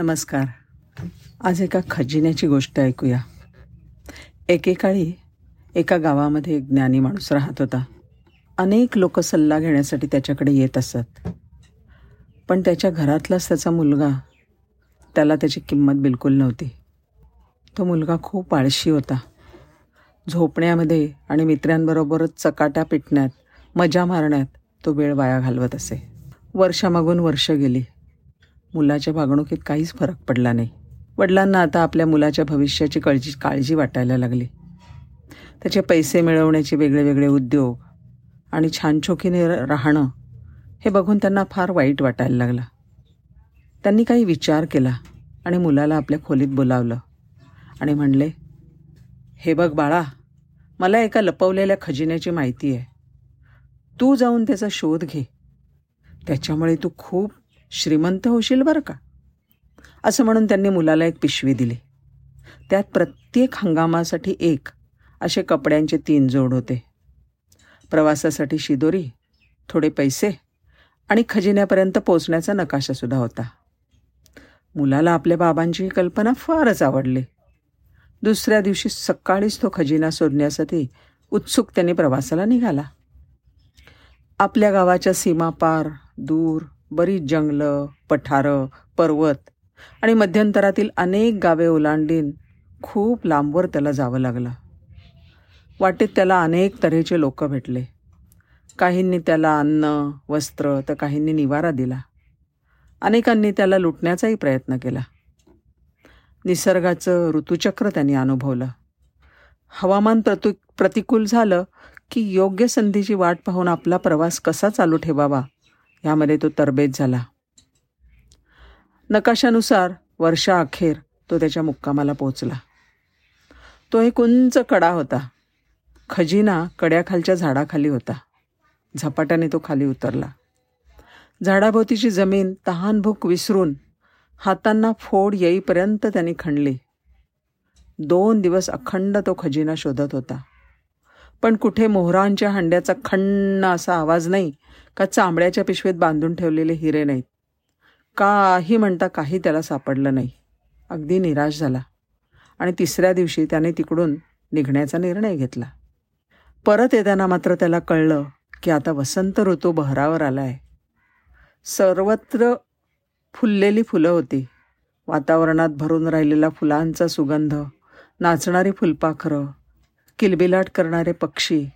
नमस्कार. आज एका खजिन्याची गोष्ट ऐकूया. एकेकाळी एका गावामध्ये एक ज्ञानी माणूस राहत होता. अनेक लोक सल्ला घेण्यासाठी त्याच्याकडे येत असत. पण त्याच्या घरातलाच त्याचा मुलगा त्याला त्याची किंमत बिलकुल नव्हती. तो मुलगा खूप आळशी होता. झोपण्यामध्ये आणि मित्रांबरोबरच चकाट्या पिटण्यात मजा मारण्यात तो वेळ वाया घालवत असे. वर्षामागून वर्ष गेली. मुलाच्या वागणुकीत काहीच फरक पडला नाही. वडिलांना आता आपल्या मुलाच्या भविष्याची काळजी काळजी वाटायला लागली. त्याचे पैसे मिळवण्याचे वेगळे वेगळे उद्योग आणि छानछोकीने राहणं हे बघून त्यांना फार वाईट वाटायला लागलं. त्यांनी काही विचार केला आणि मुलाला आपल्या खोलीत बोलावलं आणि म्हणले हे बघ बाळा मला एका लपवलेल्या खजिन्याची माहिती आहे. तू जाऊन त्याचा शोध घे. त्याच्यामुळे तू खूप श्रीमंत होशील बरं का? असं म्हणून त्यांनी मुलाला एक पिशवी दिली. त्यात प्रत्येक हंगामासाठी एक असे कपड्यांचे तीन जोड होते. प्रवासासाठी शिदोरी थोडे पैसे आणि खजिन्यापर्यंत पोचण्याचा नकाशासुद्धा होता. मुलाला आपल्या बाबांची कल्पना फारच आवडली. दुसऱ्या दिवशी सकाळीच तो खजिना शोधण्यासाठी उत्सुकतेने प्रवासाला निघाला. आपल्या गावाच्या सीमा पार दूर बरीच जंगलं पठारं पर्वत आणि मध्यंतरातील अनेक गावे ओलांडीन खूप लांबवर त्याला जावं लागलं. वाटेत त्याला अनेक तऱ्हेचे लोक भेटले. काहींनी त्याला अन्न वस्त्र तर काहींनी निवारा दिला. अनेकांनी त्याला लुटण्याचाही प्रयत्न केला. निसर्गाचं ऋतुचक्र त्यांनी अनुभवलं. हवामान प्रतु प्रतिकूल झालं की योग्य संधीची वाट पाहून आपला प्रवास कसा चालू ठेवावा ह्यामध्ये तो तरबेज झाला. नकाशानुसार वर्षाअखेर तो त्याच्या मुक्कामाला पोचला तो एक उंच कडा होता. खजिना कड्याखालच्या झाडाखाली होता. झपाट्याने तो खाली उतरला. झाडाभोवतीची जमीन तहानभूक विसरून हातांना फोड येईपर्यंत त्यांनी खणली. दोन दिवस अखंड तो खजिना शोधत होता. पण कुठे मोहरांच्या हंड्याचा खण्ण असा आवाज नाही का चांबड्याच्या पिशवीत बांधून ठेवलेले हिरे नाहीत. काही म्हणता काही त्याला सापडलं नाही. अगदी निराश झाला. आणि तिसऱ्या दिवशी त्याने तिकडून निघण्याचा निर्णय घेतला. परत येताना मात्र त्याला कळलं की आता वसंत ऋतू बहरावर आला आहे सर्वत्र फुललेली फुलं होती. वातावरणात भरून राहिलेला फुलांचा सुगंध नाचणारी फुलपाखरं किलबिलाट करणारे पक्षी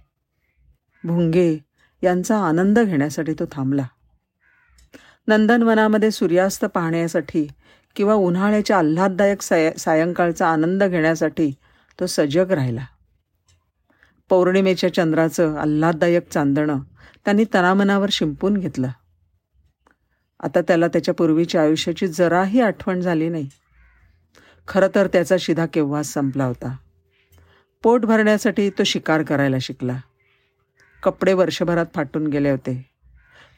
भुंगे यांचा आनंद घेण्यासाठी तो थांबला. नंदनवनामध्ये सूर्यास्त पाहण्यासाठी किंवा उन्हाळ्याच्या आल्हाददायक साय सायंकाळचा आनंद घेण्यासाठी तो सजग राहिला. पौर्णिमेच्या चंद्राचं आल्हाददायक चांदणं त्यांनी तनामनावर शिंपून घेतलं. आता त्याला त्याच्या पूर्वीच्या आयुष्याची जराही आठवण झाली नाही. खरं तर त्याचा शिधा केव्हाच संपला होता. पोट भरण्यासाठी तो शिकार करायला शिकला. कपडे वर्षभरात फाटून गेले होते.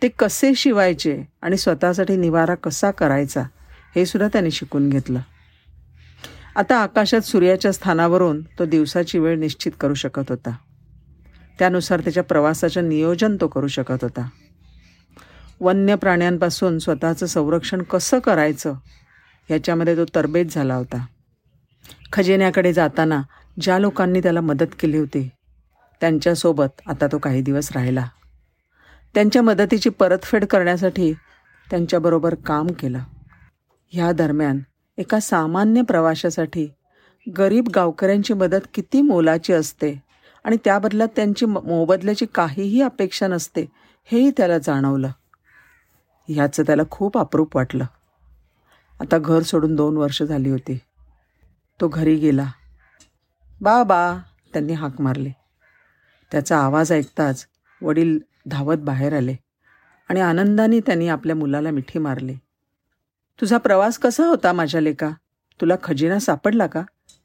ते कसे शिवायचे आणि स्वतःसाठी निवारा कसा करायचा हे सुद्धा त्याने शिकून घेतलं. आता आकाशात सूर्याच्या स्थानावरून तो दिवसाची वेळ निश्चित करू शकत होता. त्यानुसार त्याच्या प्रवासाचं नियोजन तो करू शकत होता. वन्य प्राण्यांपासून स्वतःचं संरक्षण कसं करायचं ह्याच्यामध्ये तो तरबेज झाला होता. खजिन्याकडे जाताना ज्या लोकांनी त्याला मदत केली होती त्यांच्यासोबत आता तो काही दिवस राहिला. त्यांच्या मदतीची परतफेड करण्यासाठी त्यांच्याबरोबर काम केलं. ह्या दरम्यान एका सामान्य प्रवाशासाठी गरीब गावकऱ्यांची मदत किती मोलाची असते आणि त्याबदल्यात त्यांची मोबदल्याची काहीही अपेक्षा नसते हेही त्याला जाणवलं. ह्याचं त्याला खूप अप्रूप वाटलं. आता घर सोडून दोन वर्ष झाली होती. तो घरी गेला. बा बा त्यांनी हाक मारली. त्याचा आवाज ऐकताच वडील धावत बाहेर आले आणि आनंदाने त्यांनी आपल्या मुलाला मिठी मारली. तुझा प्रवास कसा होता माझ्या लेका? तुला खजिना सापडला का?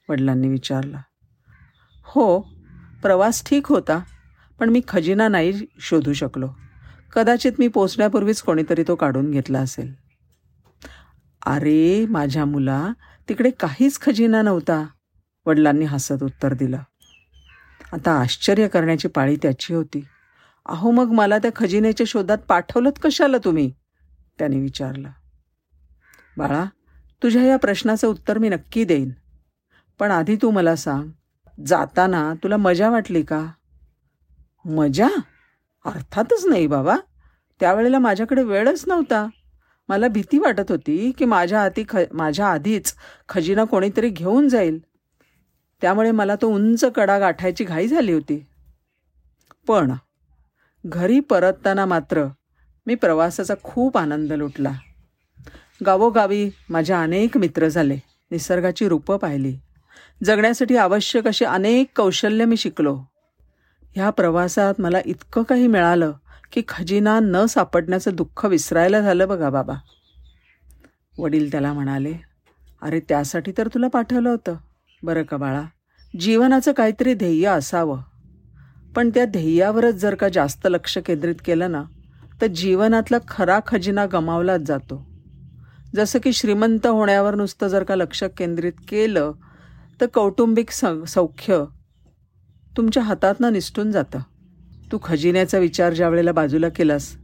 वडिलांनी विचारला. हो प्रवास ठीक होता पण मी खजिना नाही शोधू शकलो. कदाचित मी पोचण्यापूर्वीच कोणीतरी तो काढून घेतला असेल. अरे माझ्या मुला तिकडे काहीच खजिना नव्हता. वडिलांनी हसत उत्तर दिलं. आता आश्चर्य करण्याची पाळी त्याची होती. अहो मग मला त्या खजिन्याच्या शोधात पाठवलं कशाला तुम्ही? त्याने विचारलं. बाळा तुझ्या या प्रश्नाचं उत्तर मी नक्की देईन. पण आधी तू मला सांग जाताना तुला मजा वाटली का? मजा? अर्थातच नाही बाबा. त्यावेळेला माझ्याकडे वेळच नव्हता. मला भीती वाटत होती की माझ्या हाती ख माझ्या आधीच खजिना कोणीतरी घेऊन जाईल. त्यामुळे मला तो उंच कडा गाठायची घाई झाली होती. पण घरी परतताना मात्र मी प्रवासाचा खूप आनंद लुटला. गावोगावी माझ्या अनेक मित्र झाले निसर्गाची रूपं पाहिली. जगण्यासाठी आवश्यक अशी अनेक कौशल्य मी शिकलो. ह्या प्रवासात मला इतकं काही मिळालं की खजिना न सापडण्याचं दुःख विसरायला झालं बघा बाबा. वडील त्याला म्हणाले अरे त्यासाठी तर तुला पाठवलं होतं. बरं का बाळा? जीवनाचं काहीतरी ध्येय असावं. पण त्या ध्येयावरच जर का जास्त लक्ष केंद्रित केलं ना तर जीवनातला खरा खजिना गमावलाच जातो. जसं की श्रीमंत होण्यावर नुसतं जर का लक्ष केंद्रित केलं तर कौटुंबिक सौख्य तुमच्या हातातनं निसटून जातं. तू खजिन्याचा विचार ज्या वेळेला बाजूला केलास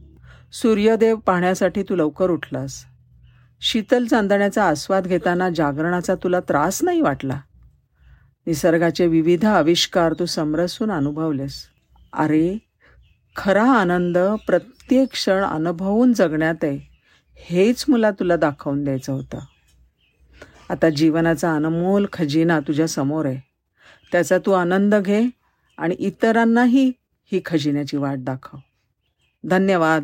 सूर्यदेव पाहण्यासाठी तू लवकर उठलास. शीतल चांदण्याचा आस्वाद घेताना जागरणाचा तुला त्रास नाही वाटला? निसर्गाचे विविध आविष्कार तू समरसून अनुभवलेस. अरे खरा आनंद प्रत्येक क्षण अनुभवून जगण्यात आहे हेच मला तुला दाखवून द्यायचं होतं. आता जीवनाचा अनमोल खजिना तुझ्या समोर आहे. त्याचा तू आनंद घे आणि इतरांनाही ही खजिन्याची वाट दाखव. धन्यवाद.